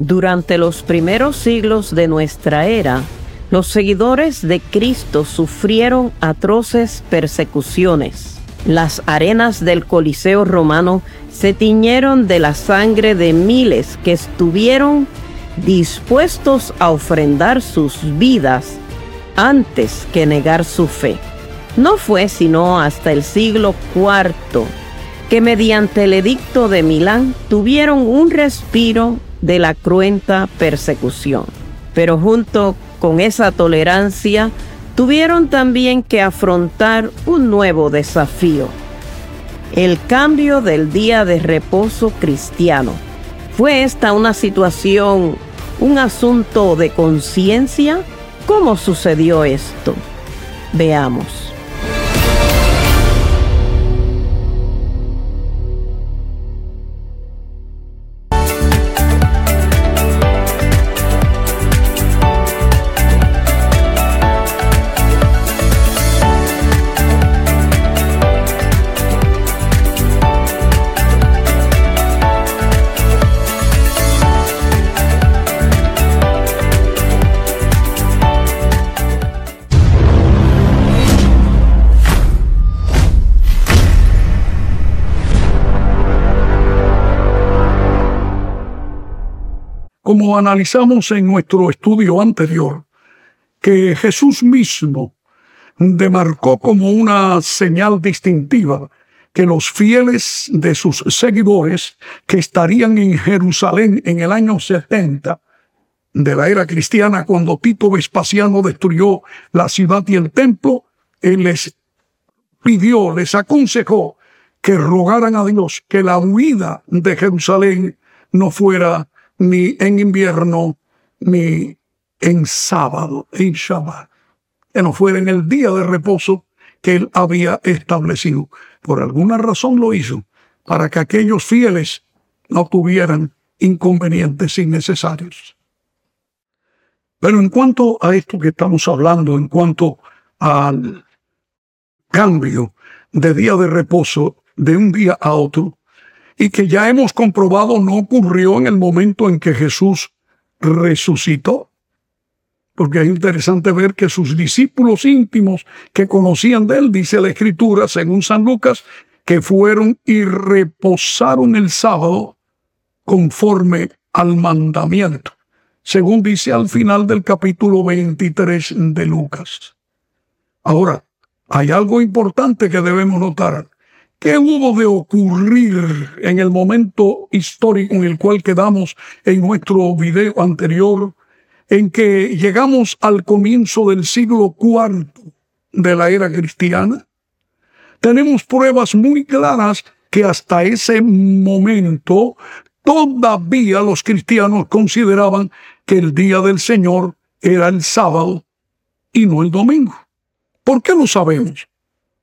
Durante los primeros siglos de nuestra era, los seguidores de Cristo sufrieron atroces persecuciones. Las arenas del Coliseo romano se tiñeron de la sangre de miles que estuvieron dispuestos a ofrendar sus vidas antes que negar su fe. No fue sino hasta el siglo IV que mediante el edicto de Milán tuvieron un respiro de la cruenta persecución. Pero junto con esa tolerancia, tuvieron también que afrontar un nuevo desafío, el cambio del día de reposo cristiano. ¿Fue esta una situación, un asunto de conciencia? ¿Cómo sucedió esto? Veamos. Como analizamos en nuestro estudio anterior, que Jesús mismo demarcó como una señal distintiva que los fieles de sus seguidores que estarían en Jerusalén en el año 70 de la era cristiana, cuando Tito Vespasiano destruyó la ciudad y el templo, él les pidió, les aconsejó que rogaran a Dios que la huida de Jerusalén no fuera ni en invierno, ni en sábado, en Shabbat. Que no fuera en el día de reposo que él había establecido. Por alguna razón lo hizo, para que aquellos fieles no tuvieran inconvenientes innecesarios. Pero en cuanto a esto que estamos hablando, en cuanto al cambio de día de reposo de un día a otro, y que ya hemos comprobado no ocurrió en el momento en que Jesús resucitó. Porque es interesante ver que sus discípulos íntimos que conocían de él, dice la escritura, según San Lucas, que fueron y reposaron el sábado conforme al mandamiento, según dice al final del capítulo 23 de Lucas. Ahora, hay algo importante que debemos notar. ¿Qué hubo de ocurrir en el momento histórico en el cual quedamos en nuestro video anterior, en que llegamos al comienzo del siglo IV de la era cristiana? Tenemos pruebas muy claras que hasta ese momento todavía los cristianos consideraban que el día del Señor era el sábado y no el domingo. ¿Por qué lo sabemos?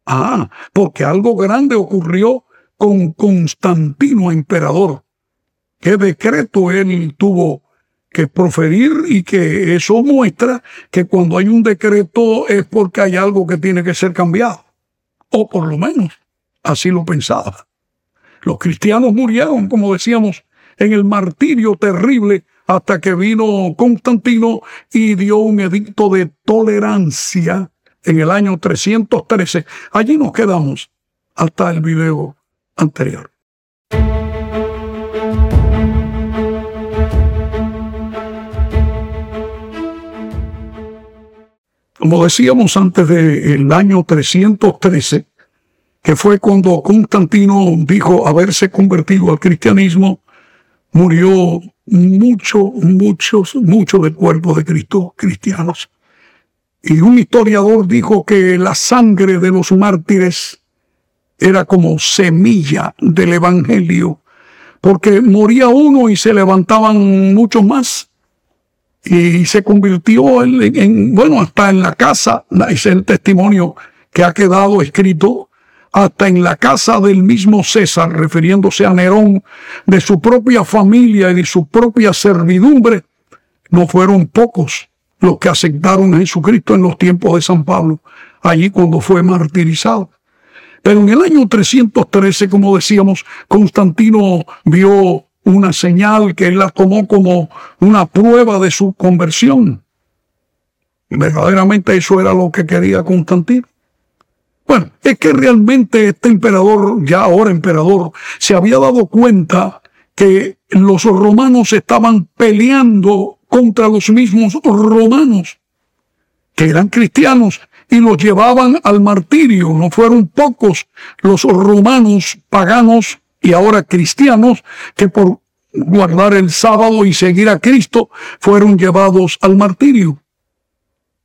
Ah, porque algo grande ocurrió con Constantino, emperador. ¿Qué decreto él tuvo que proferir y que eso muestra que cuando hay un decreto es porque hay algo que tiene que ser cambiado? O por lo menos así lo pensaba. Los cristianos murieron, como decíamos, en el martirio terrible hasta que vino Constantino y dio un edicto de tolerancia en el año 313. Allí nos quedamos hasta el video anterior. Como decíamos antes del año 313, que fue cuando Constantino dijo haberse convertido al cristianismo, murió mucho, muchos, mucho del cuerpo de Cristo cristianos. Y un historiador dijo que la sangre de los mártires era como semilla del Evangelio, porque moría uno y se levantaban muchos más. Y se convirtió en, bueno, hasta en la casa, es el testimonio que ha quedado escrito, hasta en la casa del mismo César, refiriéndose a Nerón, de su propia familia y de su propia servidumbre, no fueron pocos los que aceptaron a Jesucristo en los tiempos de San Pablo, allí cuando fue martirizado. Pero en el año 313, como decíamos, Constantino vio una señal que él la tomó como una prueba de su conversión. Verdaderamente eso era lo que quería Constantino. Bueno, es que realmente este emperador, ya ahora emperador, se había dado cuenta que los romanos estaban peleando contra los mismos romanos, que eran cristianos, y los llevaban al martirio. No fueron pocos los romanos paganos y ahora cristianos que por guardar el sábado y seguir a Cristo fueron llevados al martirio.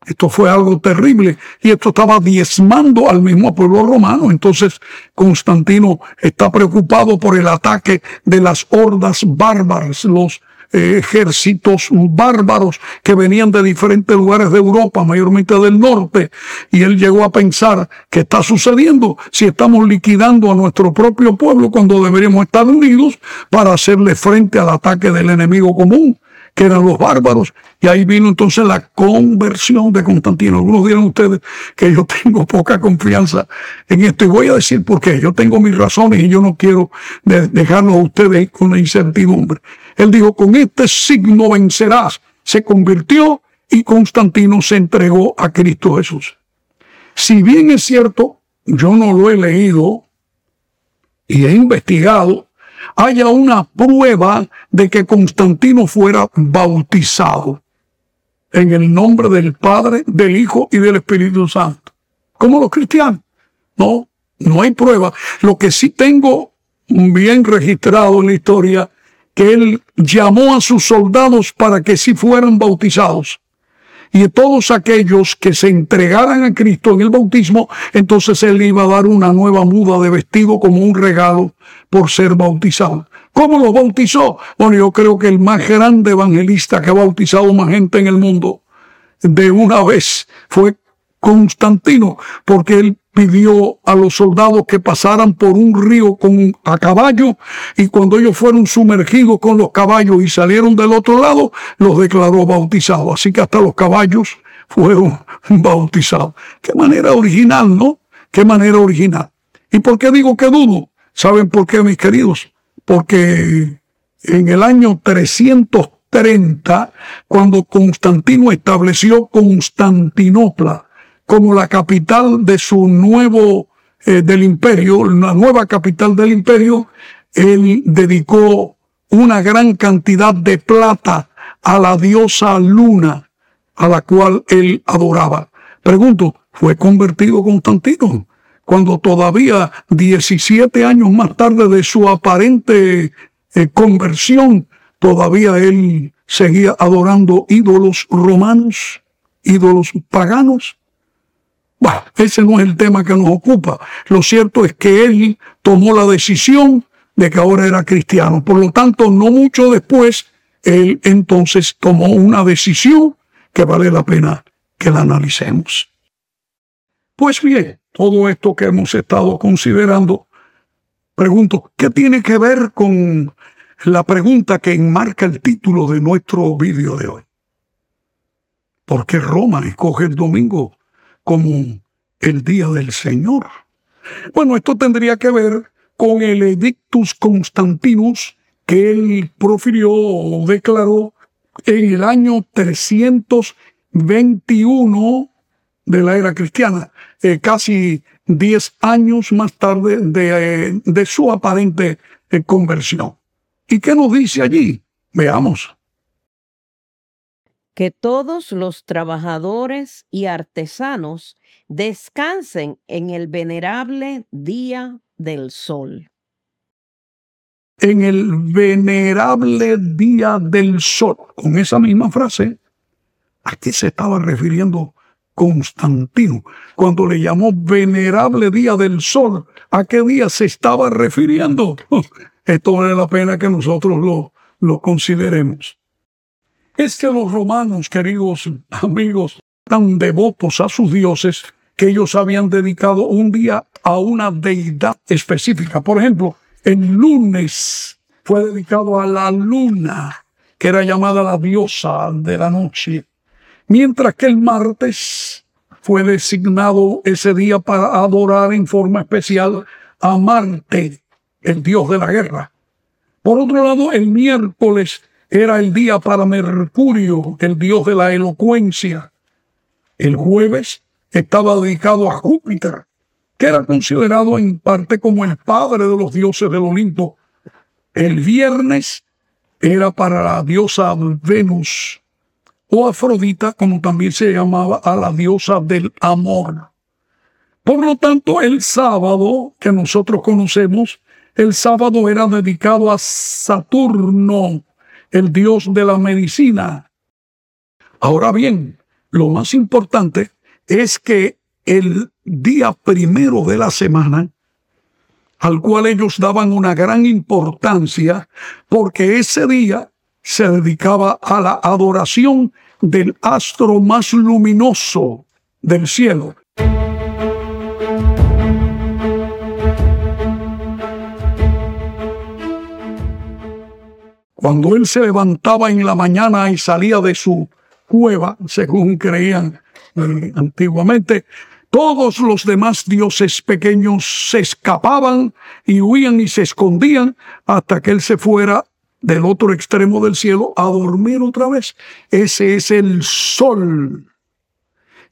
Esto fue algo terrible y esto estaba diezmando al mismo pueblo romano. Entonces Constantino está preocupado por el ataque de las hordas bárbaras, los ejércitos bárbaros que venían de diferentes lugares de Europa, mayormente del norte. Y él llegó a pensar, ¿qué está sucediendo si estamos liquidando a nuestro propio pueblo cuando deberíamos estar unidos para hacerle frente al ataque del enemigo común? que eran los bárbaros. Y ahí vino entonces la conversión de Constantino. Algunos dirán ustedes que yo tengo poca confianza en esto. Y voy a decir por qué. Yo tengo mis razones y yo no quiero dejarlo a ustedes con la incertidumbre. Él dijo, con este signo vencerás. Se convirtió y Constantino se entregó a Cristo Jesús. Si bien es cierto, yo no lo he leído y he investigado, haya una prueba de que Constantino fuera bautizado en el nombre del Padre, del Hijo y del Espíritu Santo. Como los cristianos. No, no hay prueba. Lo que sí tengo bien registrado en la historia, que él llamó a sus soldados para que sí fueran bautizados y todos aquellos que se entregaran a Cristo en el bautismo, entonces Él iba a dar una nueva muda de vestido como un regalo por ser bautizado. ¿Cómo lo bautizó? Bueno, yo creo que el más grande evangelista que ha bautizado más gente en el mundo de una vez fue Constantino, porque él pidió a los soldados que pasaran por un río con, a caballo y cuando ellos fueron sumergidos con los caballos y salieron del otro lado, los declaró bautizados. Así que hasta los caballos fueron bautizados. Qué manera original, ¿no? Qué manera original. ¿Y por qué digo que dudo? ¿Saben por qué, mis queridos? Porque en el año 330, cuando Constantino estableció Constantinopla, como la capital de su nuevo, eh, del imperio, la nueva capital del imperio, él dedicó una gran cantidad de plata a la diosa Luna, a la cual él adoraba. Pregunto, ¿fue convertido Constantino? Cuando todavía 17 años más tarde de su aparente eh, conversión, todavía él seguía adorando ídolos romanos, ídolos paganos. Bueno, ese no es el tema que nos ocupa. Lo cierto es que él tomó la decisión de que ahora era cristiano. Por lo tanto, no mucho después, él entonces tomó una decisión que vale la pena que la analicemos. Pues bien, todo esto que hemos estado considerando, pregunto, ¿qué tiene que ver con la pregunta que enmarca el título de nuestro vídeo de hoy? ¿Por qué Roma escoge el domingo como el día del Señor. Bueno, esto tendría que ver con el Edictus Constantinus que él profirió o declaró en el año 321 de la era cristiana, eh, casi 10 años más tarde de, de su aparente eh, conversión. ¿Y qué nos dice allí? Veamos que todos los trabajadores y artesanos descansen en el venerable día del sol. En el venerable día del sol. Con esa misma frase, ¿a qué se estaba refiriendo Constantino cuando le llamó venerable día del sol? ¿A qué día se estaba refiriendo? Esto vale la pena que nosotros lo, lo consideremos es que los romanos, queridos amigos, tan devotos a sus dioses que ellos habían dedicado un día a una deidad específica. Por ejemplo, el lunes fue dedicado a la luna, que era llamada la diosa de la noche, mientras que el martes fue designado ese día para adorar en forma especial a Marte, el dios de la guerra. Por otro lado, el miércoles era el día para Mercurio, el dios de la elocuencia. El jueves estaba dedicado a Júpiter, que era considerado en parte como el padre de los dioses del Olimpo. El viernes era para la diosa Venus o Afrodita, como también se llamaba a la diosa del amor. Por lo tanto, el sábado que nosotros conocemos, el sábado era dedicado a Saturno, el dios de la medicina. Ahora bien, lo más importante es que el día primero de la semana, al cual ellos daban una gran importancia, porque ese día se dedicaba a la adoración del astro más luminoso del cielo. Cuando él se levantaba en la mañana y salía de su cueva, según creían eh, antiguamente, todos los demás dioses pequeños se escapaban y huían y se escondían hasta que él se fuera del otro extremo del cielo a dormir otra vez. Ese es el sol,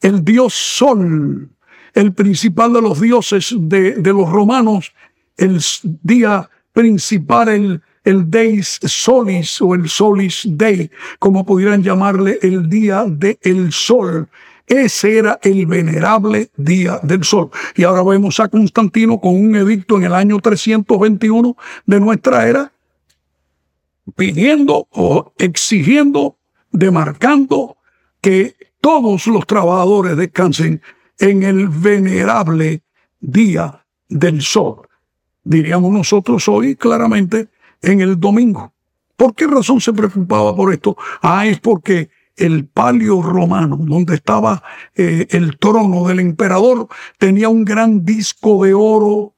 el dios sol, el principal de los dioses de, los romanos, el día principal, el, el Deis Solis o el Solis Dei, como pudieran llamarle el día del sol. Ese era el venerable día del sol. Y ahora vemos a Constantino con un edicto en el año 321 de nuestra era, pidiendo o exigiendo, demarcando que todos los trabajadores descansen en el venerable día del sol. Diríamos nosotros hoy claramente en el domingo. ¿Por qué razón se preocupaba por esto? Ah, es porque el palio romano, donde estaba eh, el trono del emperador, tenía un gran disco de oro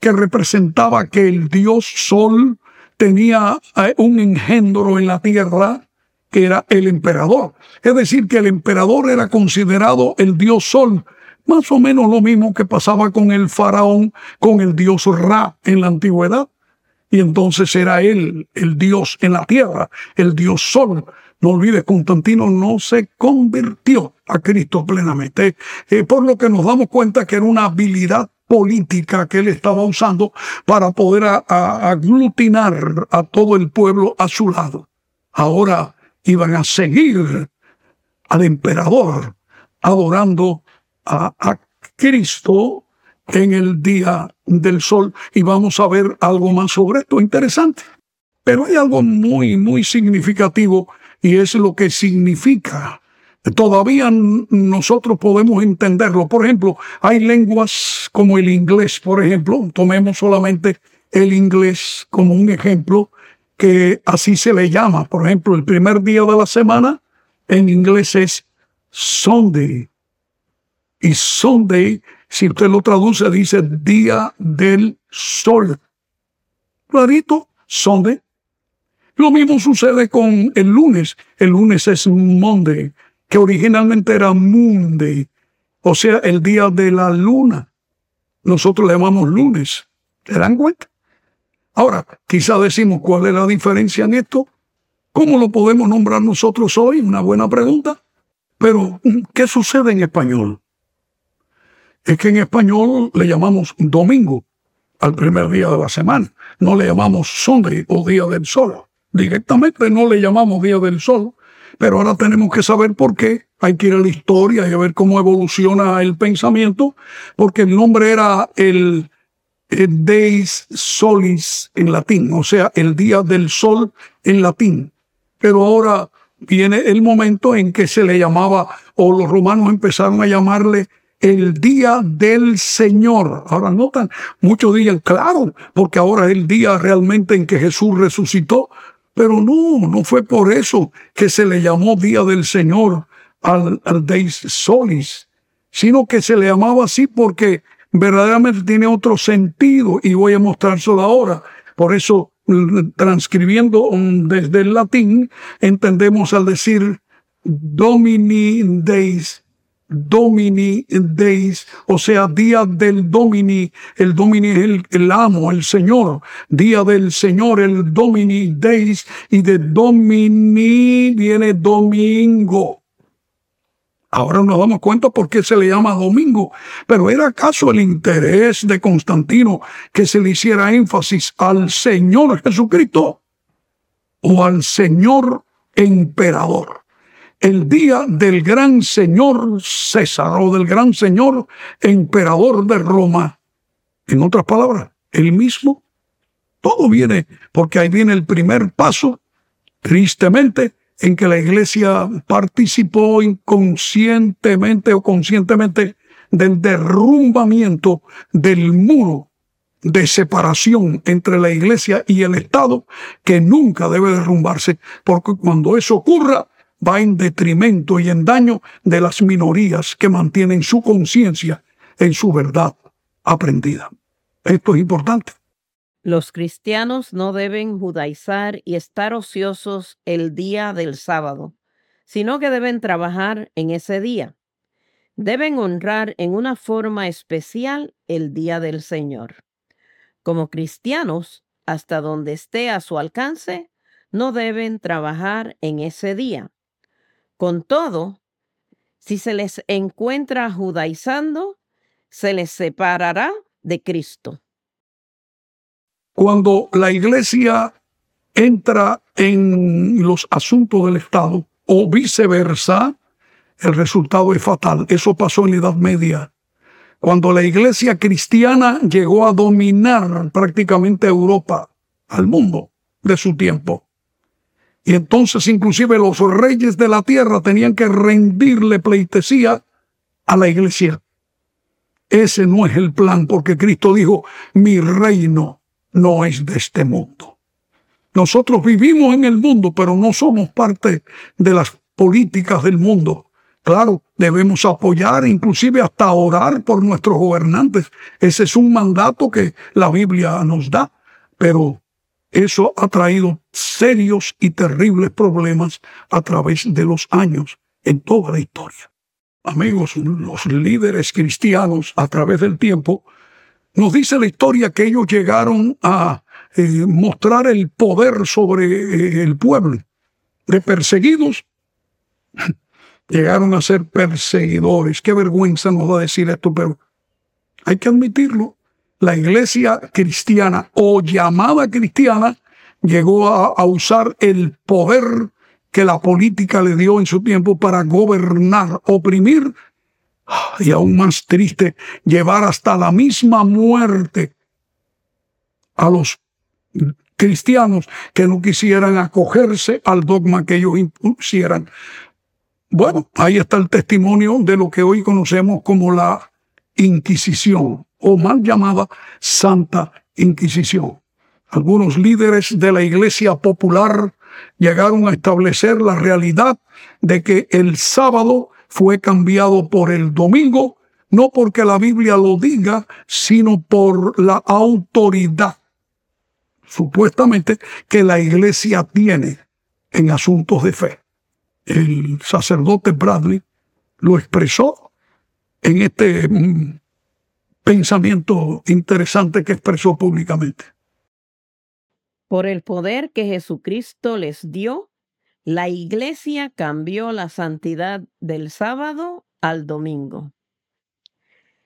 que representaba que el dios Sol tenía eh, un engendro en la tierra que era el emperador. Es decir, que el emperador era considerado el dios sol, más o menos lo mismo que pasaba con el faraón, con el dios Ra en la antigüedad. Y entonces era él el dios en la tierra, el dios sol. No olvides, Constantino no se convirtió a Cristo plenamente, eh, por lo que nos damos cuenta que era una habilidad política que él estaba usando para poder aglutinar a todo el pueblo a su lado. Ahora iban a seguir al emperador adorando a, a Cristo en el día del sol y vamos a ver algo más sobre esto interesante. Pero hay algo muy, muy significativo y es lo que significa todavía nosotros podemos entenderlo. Por ejemplo, hay lenguas como el inglés, por ejemplo, tomemos solamente el inglés como un ejemplo, que así se le llama. Por ejemplo, el primer día de la semana en inglés es Sunday. Y Sunday, si usted lo traduce, dice día del sol. Clarito, Sunday. Lo mismo sucede con el lunes. El lunes es Monday que originalmente era Monday, o sea, el día de la luna. Nosotros le llamamos lunes. ¿Se dan cuenta? Ahora, quizá decimos cuál es la diferencia en esto. ¿Cómo lo podemos nombrar nosotros hoy? Una buena pregunta. Pero, ¿qué sucede en español? Es que en español le llamamos domingo al primer día de la semana. No le llamamos Sunday o día del sol. Directamente no le llamamos día del sol, pero ahora tenemos que saber por qué. Hay que ir a la historia y a ver cómo evoluciona el pensamiento, porque el nombre era el, el Deis Solis en latín, o sea, el día del sol en latín. Pero ahora viene el momento en que se le llamaba, o los romanos empezaron a llamarle el día del Señor. Ahora notan, muchos digan, claro, porque ahora es el día realmente en que Jesús resucitó, pero no, no fue por eso que se le llamó Día del Señor al, al Deis Solis, sino que se le llamaba así porque verdaderamente tiene otro sentido y voy a mostrárselo ahora. Por eso, transcribiendo desde el latín, entendemos al decir Domini Deis Domini Deis, o sea, día del Domini. El Domini es el, el, amo, el Señor. Día del Señor, el Domini Deis. Y de Domini viene domingo. Ahora nos damos cuenta por qué se le llama domingo. Pero ¿era acaso el interés de Constantino que se le hiciera énfasis al Señor Jesucristo o al Señor emperador? El día del gran Señor César o del gran Señor emperador de Roma. En otras palabras, el mismo. Todo viene porque ahí viene el primer paso, tristemente, en que la iglesia participó inconscientemente o conscientemente del derrumbamiento del muro de separación entre la iglesia y el Estado que nunca debe derrumbarse, porque cuando eso ocurra va en detrimento y en daño de las minorías que mantienen su conciencia en su verdad aprendida. Esto es importante. Los cristianos no deben judaizar y estar ociosos el día del sábado, sino que deben trabajar en ese día. Deben honrar en una forma especial el día del Señor. Como cristianos, hasta donde esté a su alcance, no deben trabajar en ese día. Con todo, si se les encuentra judaizando, se les separará de Cristo. Cuando la iglesia entra en los asuntos del Estado o viceversa, el resultado es fatal. Eso pasó en la Edad Media. Cuando la iglesia cristiana llegó a dominar prácticamente Europa, al mundo de su tiempo. Y entonces inclusive los reyes de la tierra tenían que rendirle pleitesía a la iglesia. Ese no es el plan, porque Cristo dijo, mi reino no es de este mundo. Nosotros vivimos en el mundo, pero no somos parte de las políticas del mundo. Claro, debemos apoyar, inclusive hasta orar por nuestros gobernantes. Ese es un mandato que la Biblia nos da, pero eso ha traído serios y terribles problemas a través de los años en toda la historia. Amigos, los líderes cristianos a través del tiempo nos dice la historia que ellos llegaron a eh, mostrar el poder sobre eh, el pueblo. De perseguidos, llegaron a ser perseguidores. Qué vergüenza nos va a decir esto, pero hay que admitirlo. La iglesia cristiana o llamada cristiana llegó a usar el poder que la política le dio en su tiempo para gobernar, oprimir y aún más triste, llevar hasta la misma muerte a los cristianos que no quisieran acogerse al dogma que ellos impusieran. Bueno, ahí está el testimonio de lo que hoy conocemos como la Inquisición, o mal llamada Santa Inquisición. Algunos líderes de la Iglesia Popular llegaron a establecer la realidad de que el sábado fue cambiado por el domingo, no porque la Biblia lo diga, sino por la autoridad, supuestamente, que la iglesia tiene en asuntos de fe. El sacerdote Bradley lo expresó en este mm, pensamiento interesante que expresó públicamente. Por el poder que Jesucristo les dio, la iglesia cambió la santidad del sábado al domingo.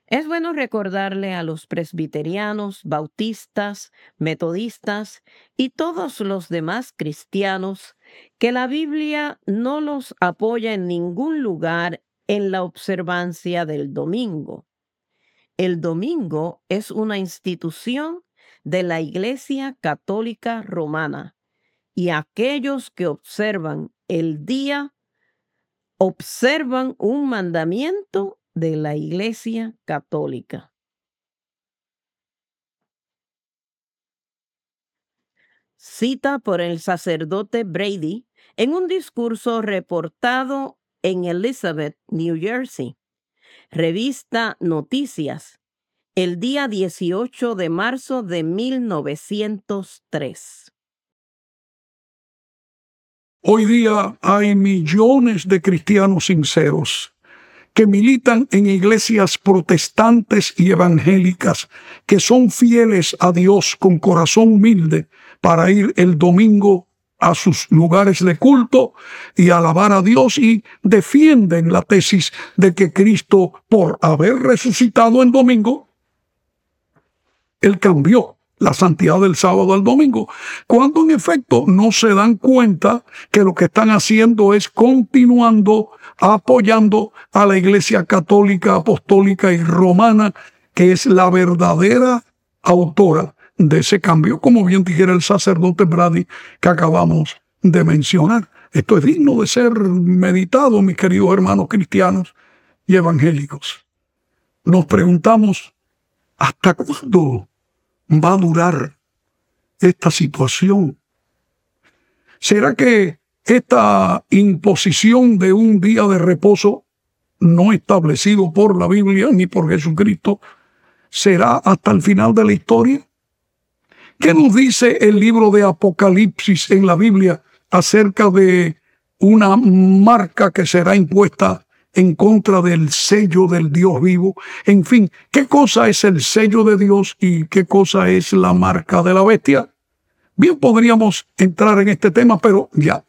Es bueno recordarle a los presbiterianos, bautistas, metodistas y todos los demás cristianos que la Biblia no los apoya en ningún lugar en la observancia del domingo. El domingo es una institución de la Iglesia Católica Romana y aquellos que observan el día observan un mandamiento de la Iglesia Católica. Cita por el sacerdote Brady en un discurso reportado en Elizabeth, New Jersey. Revista Noticias, el día 18 de marzo de 1903. Hoy día hay millones de cristianos sinceros que militan en iglesias protestantes y evangélicas, que son fieles a Dios con corazón humilde para ir el domingo a sus lugares de culto y alabar a Dios y defienden la tesis de que Cristo, por haber resucitado en domingo, él cambió la santidad del sábado al domingo, cuando en efecto no se dan cuenta que lo que están haciendo es continuando apoyando a la Iglesia católica, apostólica y romana, que es la verdadera autora de ese cambio, como bien dijera el sacerdote Brady que acabamos de mencionar. Esto es digno de ser meditado, mis queridos hermanos cristianos y evangélicos. Nos preguntamos, ¿hasta cuándo va a durar esta situación? ¿Será que esta imposición de un día de reposo no establecido por la Biblia ni por Jesucristo será hasta el final de la historia? ¿Qué nos dice el libro de Apocalipsis en la Biblia acerca de una marca que será impuesta en contra del sello del Dios vivo? En fin, ¿qué cosa es el sello de Dios y qué cosa es la marca de la bestia? Bien podríamos entrar en este tema, pero ya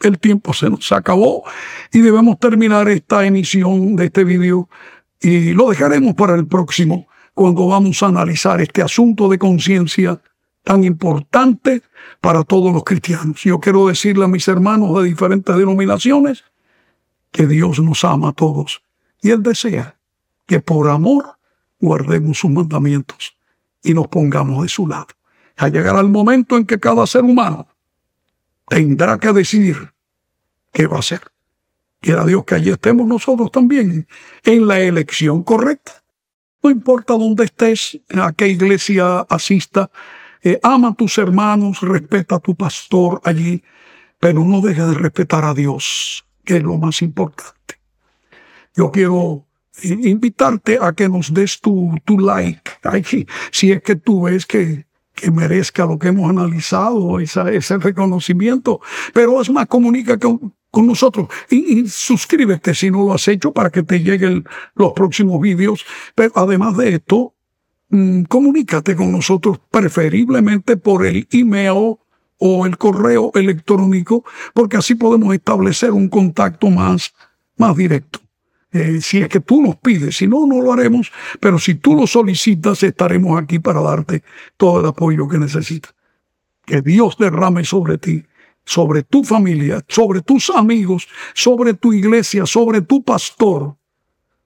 el tiempo se nos acabó y debemos terminar esta emisión de este video y lo dejaremos para el próximo cuando vamos a analizar este asunto de conciencia tan importante para todos los cristianos. Yo quiero decirle a mis hermanos de diferentes denominaciones que Dios nos ama a todos y Él desea que por amor guardemos sus mandamientos y nos pongamos de su lado. A llegar al momento en que cada ser humano tendrá que decidir qué va a hacer. Quiera Dios que allí estemos nosotros también en la elección correcta. No importa dónde estés, a qué iglesia asista, eh, ama a tus hermanos, respeta a tu pastor allí, pero no deja de respetar a Dios, que es lo más importante. Yo quiero eh, invitarte a que nos des tu, tu like, si es que tú ves que, que merezca lo que hemos analizado, ese reconocimiento. Pero es más, comunica con, con nosotros y, suscríbete si no lo has hecho para que te lleguen los próximos vídeos. Pero además de esto, Mm, comunícate con nosotros preferiblemente por el email o el correo electrónico, porque así podemos establecer un contacto más, más directo. Eh, si es que tú nos pides, si no, no lo haremos, pero si tú lo solicitas, estaremos aquí para darte todo el apoyo que necesitas. Que Dios derrame sobre ti, sobre tu familia, sobre tus amigos, sobre tu iglesia, sobre tu pastor,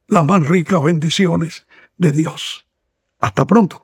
las más ricas bendiciones de Dios. Hasta pronto.